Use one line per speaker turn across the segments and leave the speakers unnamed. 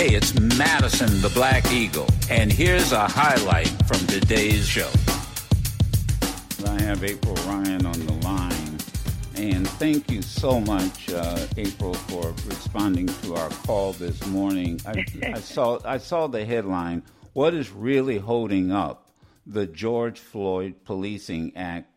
Hey, it's Madison the Black Eagle, and here's a highlight from today's show.
I have April Ryan on the line, and thank you so much, uh, April, for responding to our call this morning. I, I saw I saw the headline. What is really holding up the George Floyd Policing Act?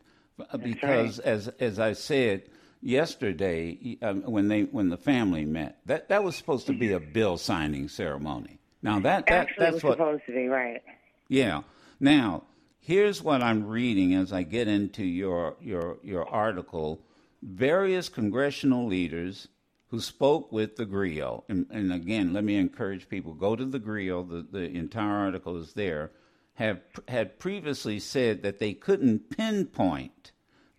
Because
right.
as as I said, yesterday um, when they when the family met. That that was supposed to be a bill signing ceremony. Now that that
Actually,
that's
was
what
supposed to be right.
yeah. Now here's what I'm reading as I get into your your your article. Various congressional leaders who spoke with the Grio, and, and again, let me encourage people: go to the Grio. The the entire article is there. Have had previously said that they couldn't pinpoint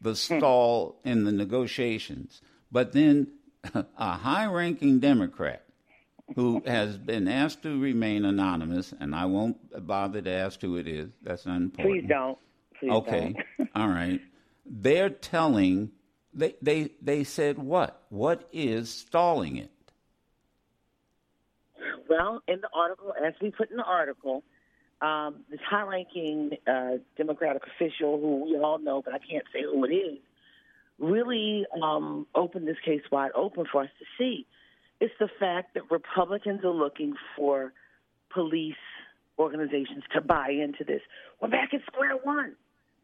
the hmm. stall in the negotiations. But then a high ranking Democrat who has been asked to remain anonymous, and I won't bother to ask who it is. That's not important.
Please don't. Please
okay.
Don't.
All right. They're telling they they they said what? What is stalling it?
Well, in the article, as we put in the article, um, this high-ranking uh, Democratic official, who we all know, but I can't say who it is, really um, opened this case wide open for us to see. It's the fact that Republicans are looking for police organizations to buy into this. We're back at square one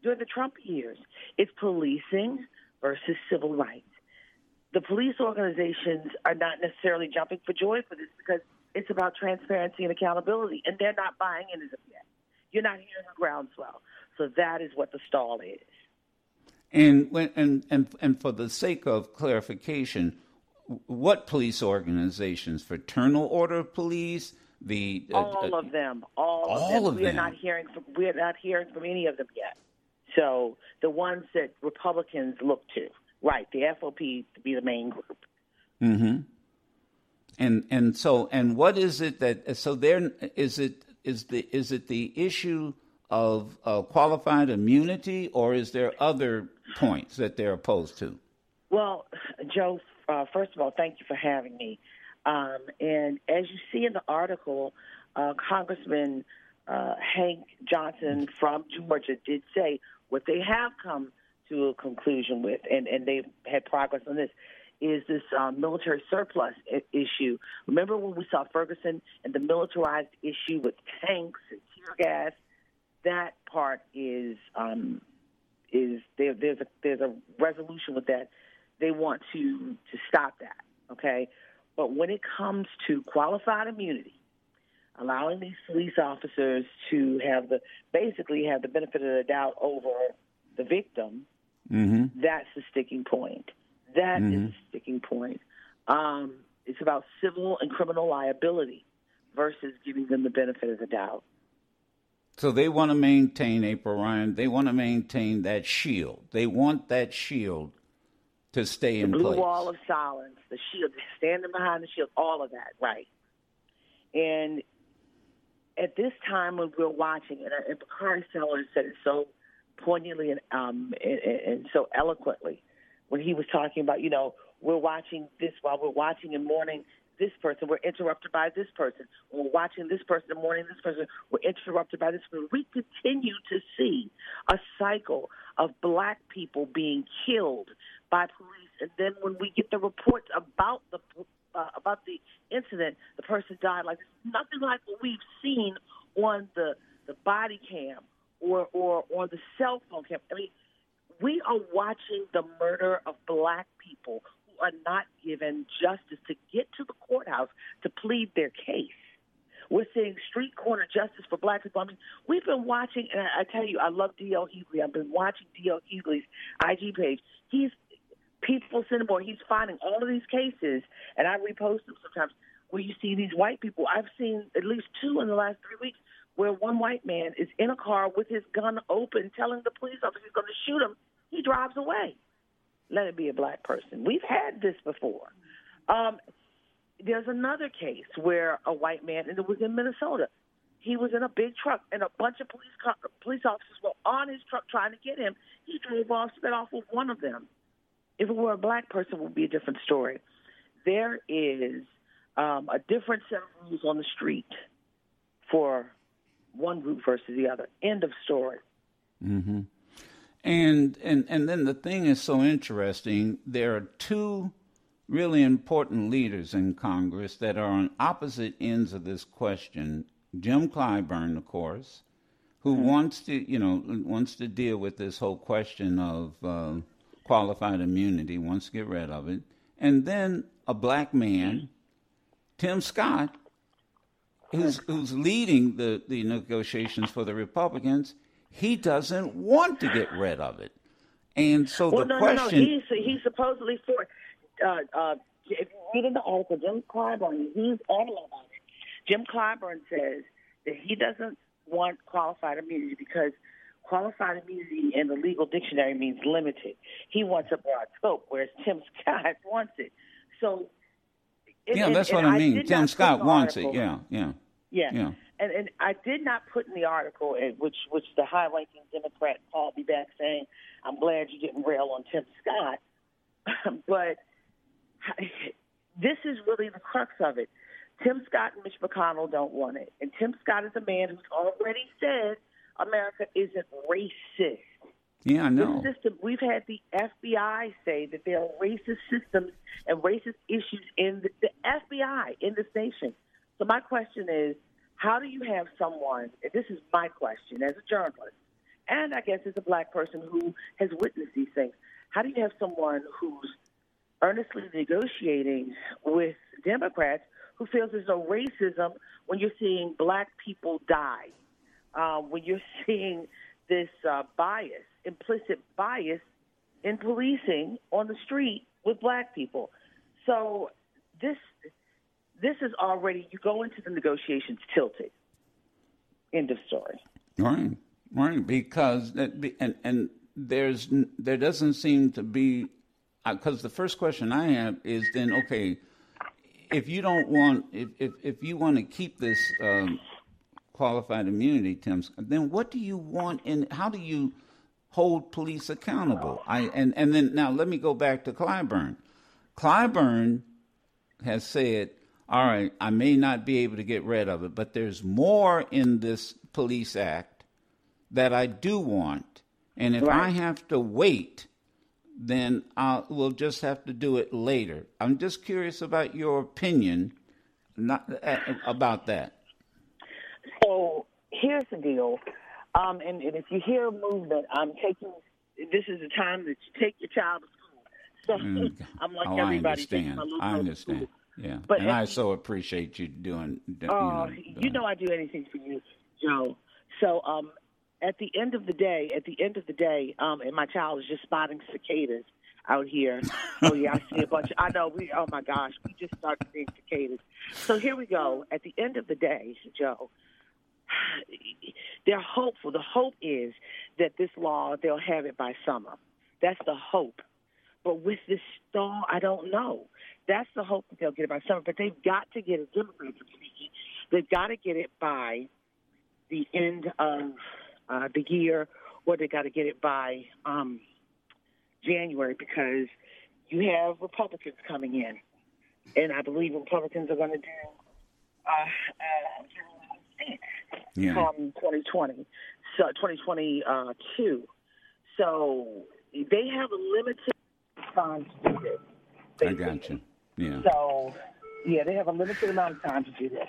during the Trump years. It's policing versus civil rights. The police organizations are not necessarily jumping for joy for this because it's about transparency and accountability, and they're not buying into it yet. You're not hearing a groundswell. So that is what the stall is.
And when, and and and for the sake of clarification, what police organizations? Fraternal Order of Police, the
uh, all of them, all,
all
of them.
Of
we
them.
are not hearing from we are not hearing from any of them yet. So the ones that Republicans look to, right? The FOP to be the main group.
Mm-hmm. And and so and what is it that so there is it is the is it the issue of uh, qualified immunity or is there other points that they're opposed to?
Well, Joe, uh, first of all, thank you for having me. Um, and as you see in the article, uh, Congressman uh, Hank Johnson from Georgia did say what they have come to a conclusion with, and, and they've had progress on this, is this um, military surplus I- issue. Remember when we saw Ferguson and the militarized issue with tanks and tear gas? That part is um, is there, there's a there's a resolution with that. They want to to stop that. Okay, but when it comes to qualified immunity, allowing these police officers to have the basically have the benefit of the doubt over the victim,
mm-hmm.
that's the sticking point. That mm-hmm. is the sticking point. Um, it's about civil and criminal liability versus giving them the benefit of the doubt.
So they want to maintain April Ryan. They want to maintain that shield. They want that shield to stay
the
in
blue
place.
wall of silence, the shield, standing behind the shield, all of that, right? And at this time when we're watching, and, and Bakari Sellers said it so poignantly and, um, and, and so eloquently when he was talking about, you know, we're watching this while we're watching and mourning this person, we're interrupted by this person. We're watching this person and mourning this person, we're interrupted by this person. We continue to see a cycle of black people being killed by police, and then when we get the reports about the uh, about the incident, the person died like nothing like what we've seen on the the body cam or or on the cell phone cam. I mean, we are watching the murder of black people who are not given justice to get to the courthouse to plead their case. We're seeing street corner justice for black people. I mean, we've been watching, and I, tell you, I love D.L. Hughley. I've been watching D.L. Hughley's IG page. He's people more. He's finding all of these cases, and I repost them sometimes where you see these white people. I've seen at least two in the last three weeks where one white man is in a car with his gun open, telling the police officer he's going to shoot him. He drives away. Let it be a black person. We've had this before. Um, there's another case where a white man, and it was in Minnesota. He was in a big truck, and a bunch of police co- police officers were on his truck trying to get him. He drove off, sped off with one of them. If it were a black person, it would be a different story. There is um, a different set of rules on the street for one group versus the other. End of story.
Mm-hmm. And and and then the thing is so interesting. There are two really important leaders in Congress that are on opposite ends of this question. Jim Clyburn, of course, who mm-hmm. wants to you know wants to deal with this whole question of uh, qualified immunity, wants to get rid of it, and then a black man, Tim Scott, who's who's leading the, the negotiations for the Republicans he doesn't want to get rid of it. And so
well,
the
no,
question.
No, no. He's, he's supposedly for. Uh, uh, if you read in the article, Jim Clyburn, he's adamant about it. Jim Clyburn says that he doesn't want qualified immunity because qualified immunity in the legal dictionary means limited. He wants a broad scope, whereas Tim Scott wants it. So.
yeah, that's what I mean. Tim Scott wants article, it. Yeah, yeah.
Yeah. yeah and, and I did not put in the article, eh, which which the high-ranking Democrat called me back saying, "I'm glad you didn't rail on Tim Scott," but this is really the crux of it. Tim Scott and Mitch McConnell don't want it, and Tim Scott is a man who's already said America isn't racist.
Yeah, I know.
This system, we've had the FBI say that there are racist systems and racist issues in the, the FBI in this nation. So my question is how do you have someone, this is my question as a journalist, and I guess as a black person who has witnessed these things, how do you have someone who's earnestly negotiating with Democrats who feels there's no racism when you're seeing black people die, uh, when you're seeing this uh, bias, implicit bias in policing on the street with black people? So this this is already you go into the negotiations tilted. End of story.
Right, right. Because and and there's there doesn't seem to be because uh, the first question I have is then okay if you don't want if if, if you want to keep this um, qualified immunity, Tim, then what do you want and how do you hold police accountable? I and and then now let me go back to Clyburn. Clyburn has said all right, I may not be able to get rid of it, but there's more in this police act that I do want. And if right. I have to wait, then I'll, we'll just have to do it later. I'm just curious about your opinion not, uh, about that.
So here's the deal. Um, and, and, if you hear a movement, I'm taking this is the time that you take your child to school. So mm. I'm like
oh,
everybody.
I understand. I understand. Yeah, but and I so appreciate you doing.
You oh, know, you know I do anything for you, Joe. So um, at the end of the day, at the end of the day, um, and my child is just spotting cicadas out here. oh yeah, I see a bunch. Of, I know we. Oh my gosh, we just started seeing cicadas. So here we go. At the end of the day, Joe, they're hopeful. The hope is that this law they'll have it by summer. That's the hope. But with this stall, I don't know. That's the hope that they'll get it by summer. But they've got to get it, Democrats are speaking, they've got to get it by the end of uh, the year, or they got to get it by um, January because you have Republicans coming in, and I believe Republicans are going to do uh, uh, yeah. from 2020, so 2022. So they have a limited time to do this.
Basically. I got you. Yeah.
So, yeah, they have a limited amount of time to do this.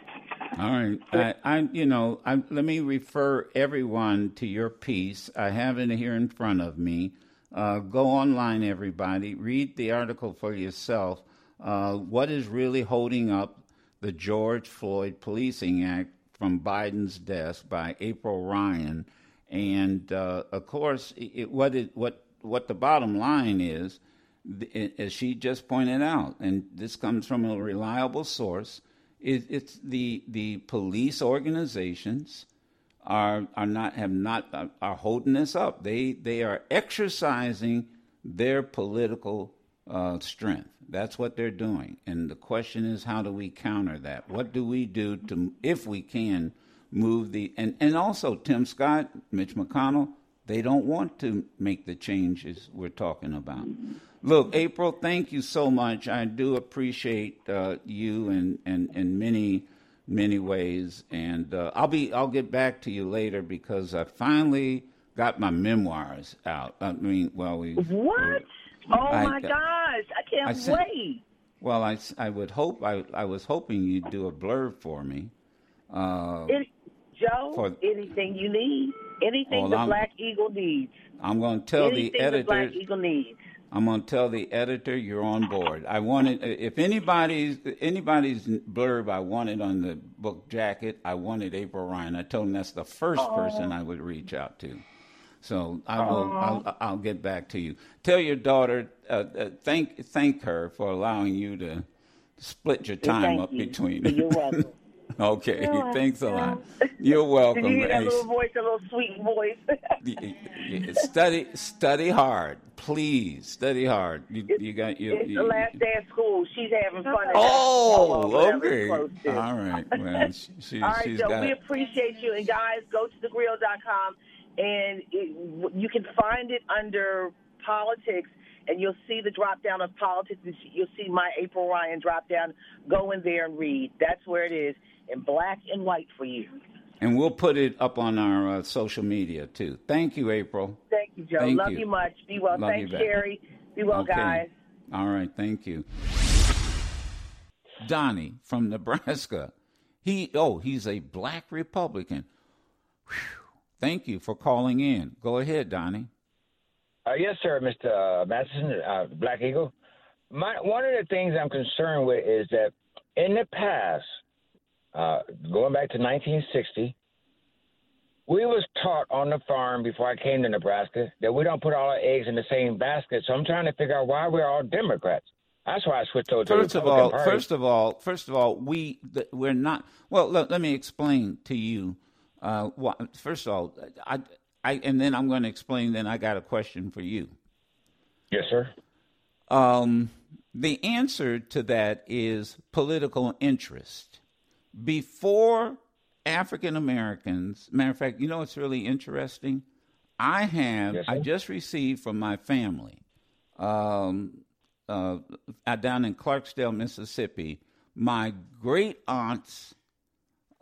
All right. I, I you know, I, let me refer everyone to your piece. I have it here in front of me. Uh, go online, everybody. Read the article for yourself. Uh, what is really holding up the George Floyd Policing Act from Biden's desk by April Ryan? And uh, of course, it, what it, what what the bottom line is as she just pointed out, and this comes from a reliable source, it, it's the the police organizations are are not have not are holding this up. They they are exercising their political uh, strength. That's what they're doing, and the question is, how do we counter that? What do we do to, if we can, move the and and also Tim Scott, Mitch McConnell, They don't want to make the changes we're talking about. Look, April, thank you so much. I do appreciate uh, you in, in, in many many ways, and uh, I'll be I'll get back to you later because I finally got my memoirs out. I mean, well, we
what? Oh I, my gosh! I can't I sent, wait.
Well, I, I would hope I I was hoping you'd do a blurb for me. Uh,
It, Joe, for, anything you need, anything well, the I'm, Black Eagle needs.
I'm going to tell
anything
the editor. The
Black Eagle needs.
I'm going to tell the editor you're on board. I wanted if anybody's anybody's blurb I wanted on the book jacket, I wanted April Ryan. I told him that's the first Aww. person I would reach out to. So I will. I'll, I'll, get back to you. Tell your daughter. Uh, uh, thank thank her for allowing you to split your time up between.
You're welcome.
Okay, You're thanks a lot. You're welcome.
Did you hear that little voice, a little sweet
voice? study, study hard, please. Study hard. You, you got you.
It's
you,
the last day of school. She's having fun.
Oh, okay. All right. Well, she,
All right,
she's
Joe.
got.
We appreciate you, and guys, go to thegrio.com, and it, you can find it under politics and you'll see the drop down of politics. You'll see my April Ryan drop down. Go in there and read. That's where it is in black and white for you.
And we'll put it up on our uh, social media too. Thank you, April.
Thank you, Joe.
Thank
Love
you.
you. much. Be well.
Love
Thanks, Sherry. Be well,
okay.
guys.
All right. Thank you. Donnie from Nebraska. He oh, he's a black Republican. Whew. Thank you for calling in. Go ahead, Donnie.
Uh, yes, sir, Mr. Uh, Madison, uh, Black Eagle. My, one of the things I'm concerned with is that in the past, uh, going back to 1960, we was taught on the farm before I came to Nebraska that we don't put all our eggs in the same basket. So I'm trying to figure out why we're all Democrats. That's why I switched over
first
to
of all,
Party.
First of all, first of all, we we're not. Well, let, let me explain to you. Uh, what, first of all, I, I and then I'm going to explain. Then I got a question for you.
Yes, sir.
Um, the answer to that is political interest before African Americans, matter of fact, you know what's really interesting? I have,
yes,
I just received from my family um, uh, down in Clarksdale, Mississippi, my great aunt's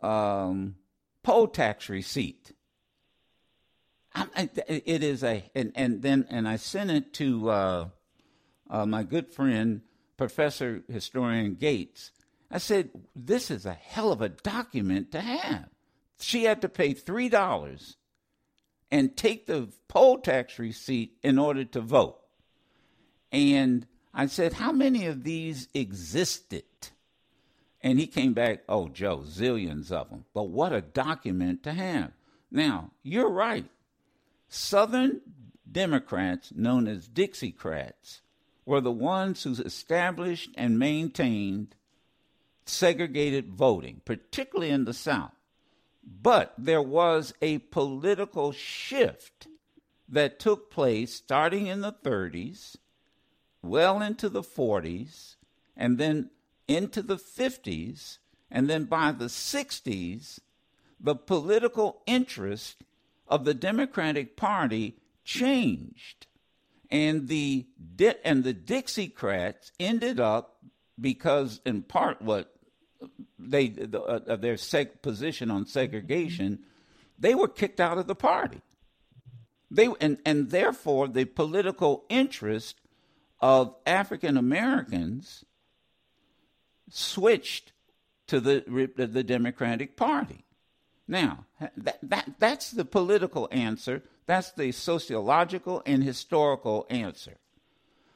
um, poll tax receipt. I, it is a, and, and then, and I sent it to uh, uh, my good friend, Professor Historian Gates I said, This is a hell of a document to have. She had to pay $3 and take the poll tax receipt in order to vote. And I said, How many of these existed? And he came back, Oh, Joe, zillions of them. But what a document to have. Now, you're right. Southern Democrats, known as Dixiecrats, were the ones who established and maintained segregated voting, particularly in the South. But there was a political shift that took place starting in the 30s, well into the 40s, and then into the 50s, and then by the 60s, the political interest of the Democratic Party changed. And the and the Dixiecrats ended up because in part what they the, uh, their seg- position on segregation, they were kicked out of the party. They and and therefore the political interest of African Americans switched to the the Democratic Party. Now that, that that's the political answer. That's the sociological and historical answer.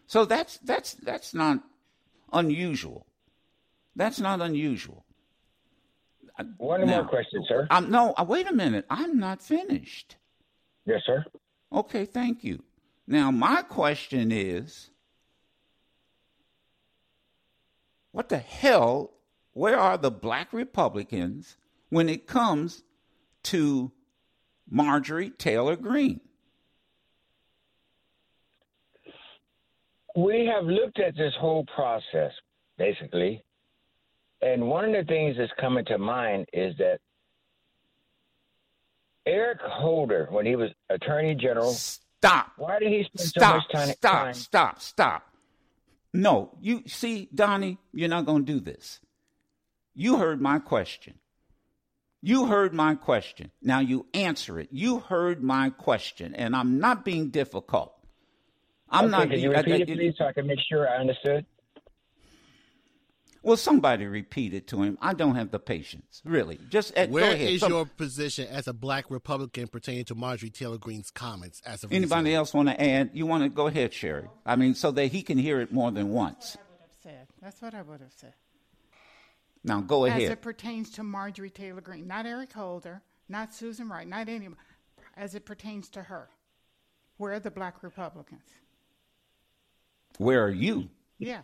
So that's that's that's not unusual. That's not unusual.
One now, more question, sir.
Um, no, uh, wait a minute. I'm not finished.
Yes, sir.
Okay, thank you. Now, my question is what the hell, where are the black Republicans when it comes to Marjorie Taylor Greene?
We have looked at this whole process, basically, and one of the things that's coming to mind is that Eric Holder, when he was Attorney General,
stop.
Why did he spend
stop,
so much time?
Stop,
time?
stop, stop. No, you see, Donnie, you're not going to do this. You heard my question. You heard my question. Now you answer it. You heard my question, and I'm not being difficult. I'm
okay,
not.
Can you repeat it, please, so I can make sure I understood?
Well, somebody repeat it to him. I don't have the patience, really. Just uh,
where
is
Some, your position as a black Republican pertaining to Marjorie Taylor Greene's comments? As of
anybody
recently?
else want to add? You want to go ahead, Sherry? I mean, so that he can hear it more than once.
That's what I would have said.
Now go ahead.
As it pertains to Marjorie Taylor Greene, not Eric Holder, not Susan Wright, not any, as it pertains to her. Where are the black Republicans?
Where are you?
Yeah.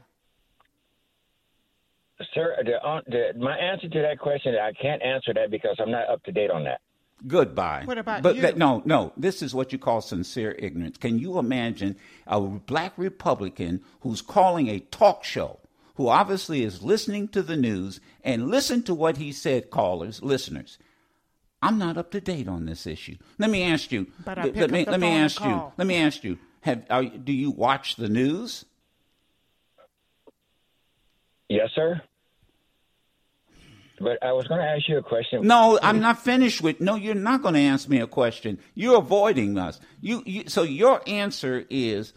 Sir, the, uh, the, my answer to that question, I can't answer that because I'm not up to date on that.
Goodbye.
What about
but
you?
That, no, no. This is what you call sincere ignorance. Can you imagine a black Republican who's calling a talk show, who obviously is listening to the news and listen to what he said, callers, listeners. I'm not up to date on this issue. Let me ask you.
But I
let
pick
me
up the
let me
phone and
ask you. Let me ask you. Have are, do you watch the news?
Yes, sir. But I was going to ask you a question.
No, I'm not finished with. No, you're not going to ask me a question. You're avoiding us. You, you. So your answer is,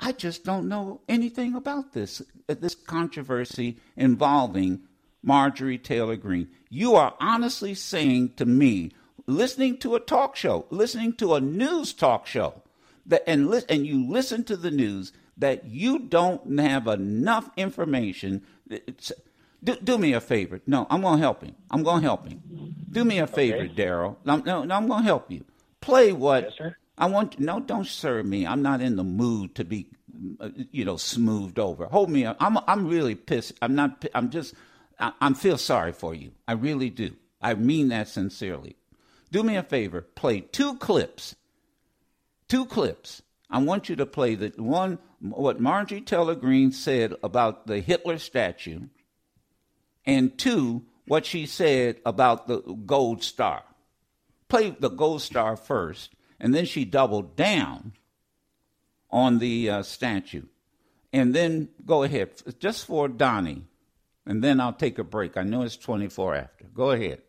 I just don't know anything about this uh, this controversy involving Marjorie Taylor Greene. You are honestly saying to me, listening to a talk show, listening to a news talk show, that and li- and you listen to the news that you don't have enough information. It's, do, do me a favor. No, I'm going to help him. I'm going to help him. Do me a favor,
Okay.
Daryl. No, no, no, I'm going to help you. Play what
Yes, sir.
I want. No, don't serve me. I'm not in the mood to be, uh, you know, smoothed over. Hold me. up. I'm. I'm really pissed. I'm not. I'm just. I, I'm feel sorry for you. I really do. I mean that sincerely. Do me a favor. Play two clips. Two clips. I want you to play the one what Marjorie Taylor Greene said about the Hitler statue, and two what she said about the gold star play the gold star first, and then she doubled down on the uh, statue. And then go ahead, just for Donnie, and then I'll take a break. I know it's 24 after. Go ahead.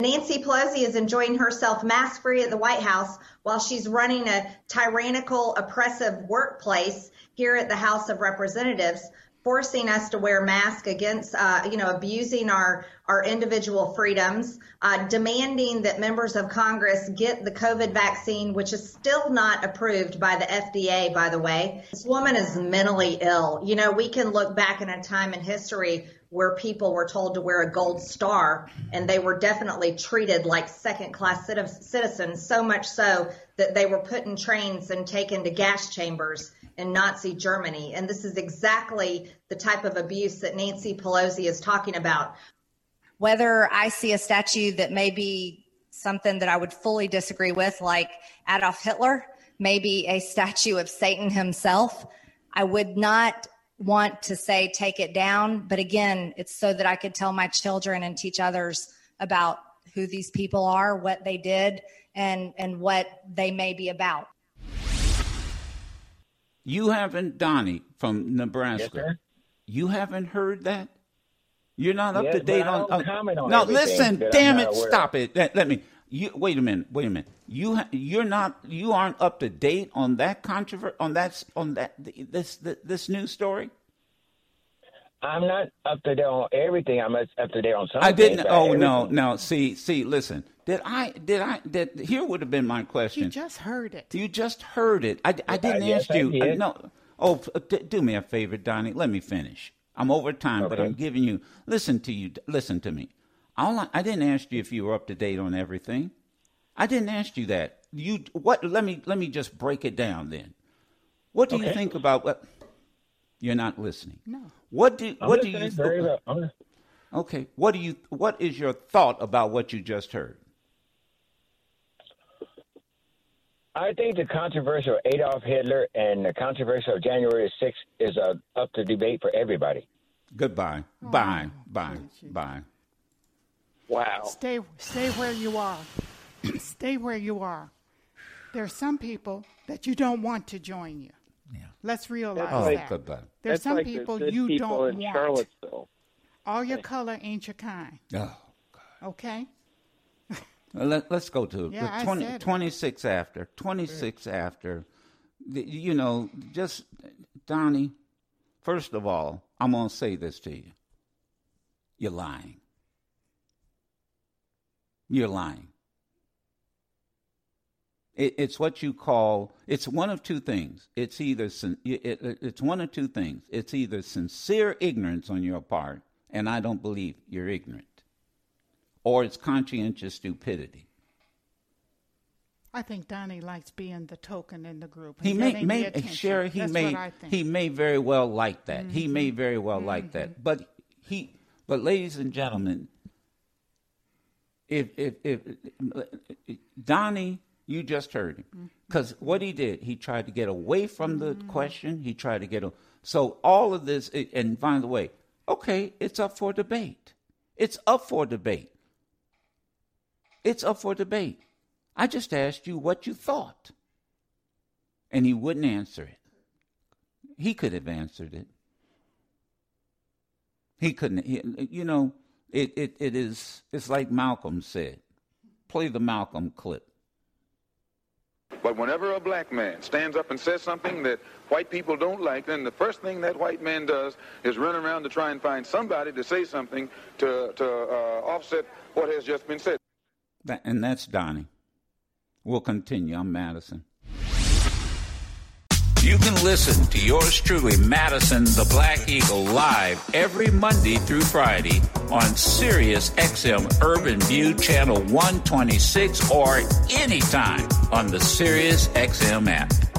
Nancy Pelosi is enjoying herself mask free at the White House while she's running a tyrannical, oppressive workplace here at the House of Representatives, forcing us to wear masks against, uh, you know, abusing our, our individual freedoms, uh, demanding that members of Congress get the COVID vaccine, which is still not approved by the FDA, by the way. This woman is mentally ill. You know, we can look back in a time in history where people were told to wear a gold star and they were definitely treated like second class citizens, so much so that they were put in trains and taken to gas chambers in Nazi Germany. And this is exactly the type of abuse that Nancy Pelosi is talking about.
Whether I see a statue that may be something that I would fully disagree with, like Adolf Hitler, maybe a statue of Satan himself, I would not want to say take it down. But again, it's so that I could tell my children and teach others about who these people are, what they did, and, and what they may be about.
You haven't, Donnie from Nebraska.
Yes.
You haven't heard that? You're not up
Yes,
to date on.
don't uh, on
no, listen, damn it, stop it. Let, let me. You wait a minute. Wait a minute. You ha, you're not. You aren't up to date on that controversy on that on that this this, this news story.
I'm not up to date on everything. I'm up to date on some.
I didn't. Oh no, no. See, see. Listen. Did I? Did I? Did here would have been my question.
You just heard it.
You just heard it. I, I didn't
yes,
ask
I
you.
did.
no. Oh, f- d- do me a favor, Donnie. Let me finish. I'm over time, but I'm giving you. Listen to you. Listen to me. All I, I didn't ask you if you were up to date on everything. I didn't ask you that. You what? Let me let me just break it down then. What do you think about what? You're not listening.
No.
What do
I'm
what do you
very well. I'm-
Okay. What do you what is your thought about what you just heard?
I think the controversy of Adolf Hitler and the controversy of January 6th is uh, up to debate for everybody.
Goodbye. Bye. Bye. Bye.
Wow.
Stay, stay where you are. stay where you are. There are some people that you don't want to join you.
Yeah.
Let's realize
Oh,
that.
good.
There's some
like
people
good
you
people
don't
in
want.
Charlottesville.
All your color ain't your kind.
Oh. God.
Okay?
Well, Let, let's go to
Yeah,
the 20, 26 after. 26 after. The- You know, just, Donnie, first of all, I'm going to say this to you. You're lying. You're lying. It, it's what you call, it's one of two things. It's either, it, it's one of two things. It's either sincere ignorance on your part, and I don't believe you're ignorant or it's conscientious stupidity.
I think Donnie likes being the token in the group.
He may, may. Sherry, he
That's
may,
what I think.
he may very well like that. He may
Mm-hmm.
very well like that. But he, but ladies and gentlemen, if if if, Donnie, you just heard him,
Mm-hmm.
because what he did, he tried to get away from the question. He tried to get a, so all of this, and by the way, okay, it's up for debate. It's up for debate. It's up for debate. I just asked you what you thought. And he wouldn't answer it. He could have answered it. He couldn't. He, you know, it, it, it is, it's like Malcolm said. Play the Malcolm clip.
But whenever a black man stands up and says something that white people don't like, then the first thing that white man does is run around to try and find somebody to say something to, to uh, offset what has just been said.
And that's Donnie. We'll continue. I'm Madison.
You can listen to yours truly, Madison the Black Eagle, live every Monday through Friday on Sirius XM Urban View Channel 126 or anytime on the Sirius XM app.